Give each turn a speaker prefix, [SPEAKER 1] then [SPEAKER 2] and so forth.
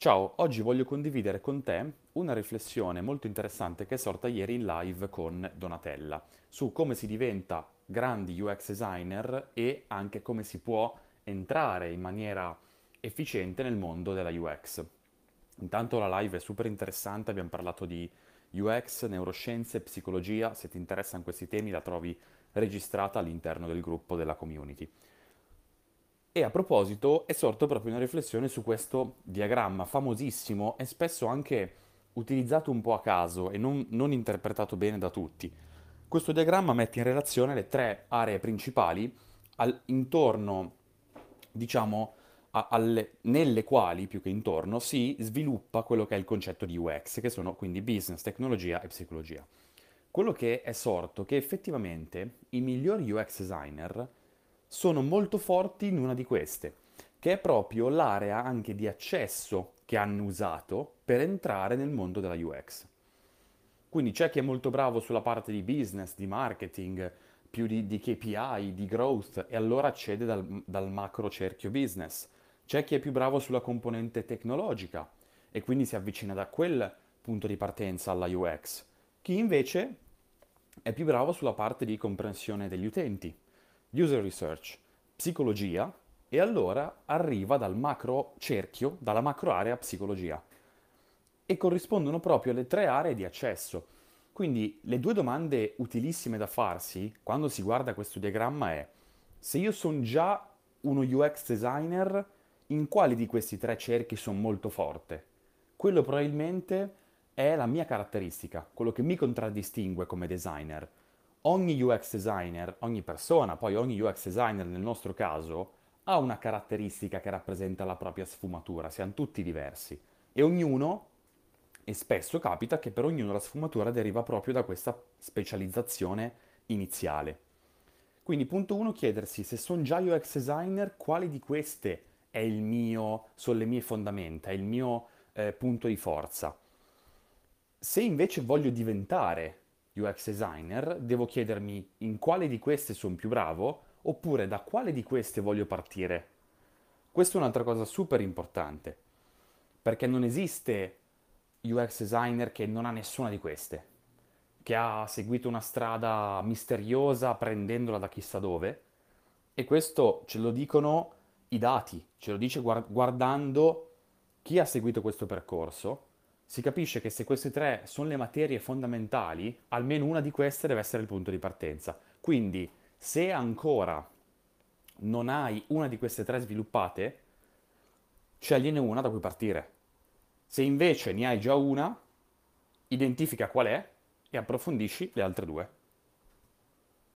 [SPEAKER 1] Ciao, oggi voglio condividere con te una riflessione molto interessante che è sorta ieri in live con Donatella su come si diventa grandi UX designer e anche come si può entrare in maniera efficiente nel mondo della UX. Intanto la live è super interessante, abbiamo parlato di UX, neuroscienze, psicologia, se ti interessano questi temi la trovi registrata all'interno del gruppo della community. E a proposito è sorto proprio una riflessione su questo diagramma famosissimo e spesso anche utilizzato un po' a caso e non, non interpretato bene da tutti. Questo diagramma mette in relazione le tre aree principali al, intorno, diciamo, a, alle, nelle quali più che intorno si sviluppa quello che è il concetto di UX, che sono quindi business, tecnologia e psicologia. Quello che è sorto è che effettivamente i migliori UX designer sono molto forti in una di queste, che è proprio l'area anche di accesso che hanno usato per entrare nel mondo della UX. Quindi c'è chi è molto bravo sulla parte di business, di marketing, più di, di KPI, di growth, e allora accede dal, dal macro cerchio business. C'è chi è più bravo sulla componente tecnologica e quindi si avvicina da quel punto di partenza alla UX. Chi invece è più bravo sulla parte di comprensione degli utenti, user research, psicologia e allora arriva dal macro cerchio, dalla macro area psicologia e corrispondono proprio alle tre aree di accesso. Quindi le due domande utilissime da farsi quando si guarda questo diagramma è se io sono già uno UX designer, in quali di questi tre cerchi sono molto forte? Quello probabilmente è la mia caratteristica, quello che mi contraddistingue come designer ogni UX designer, ogni persona, poi ogni UX designer nel nostro caso, ha una caratteristica che rappresenta la propria sfumatura, siamo tutti diversi e ognuno, e spesso capita che per ognuno la sfumatura deriva proprio da questa specializzazione iniziale. Quindi punto 1 chiedersi se sono già UX designer, quali di queste è il mio, sono le mie fondamenta, è il mio eh, punto di forza. Se invece voglio diventare UX designer, devo chiedermi in quale di queste sono più bravo oppure da quale di queste voglio partire. Questa è un'altra cosa super importante, perché non esiste UX designer che non ha nessuna di queste, che ha seguito una strada misteriosa prendendola da chissà dove, e questo ce lo dicono i dati, ce lo dice guardando chi ha seguito questo percorso si capisce che se queste tre sono le materie fondamentali, almeno una di queste deve essere il punto di partenza. Quindi, se ancora non hai una di queste tre sviluppate, scegliene una da cui partire. Se invece ne hai già una, identifica qual è e approfondisci le altre due.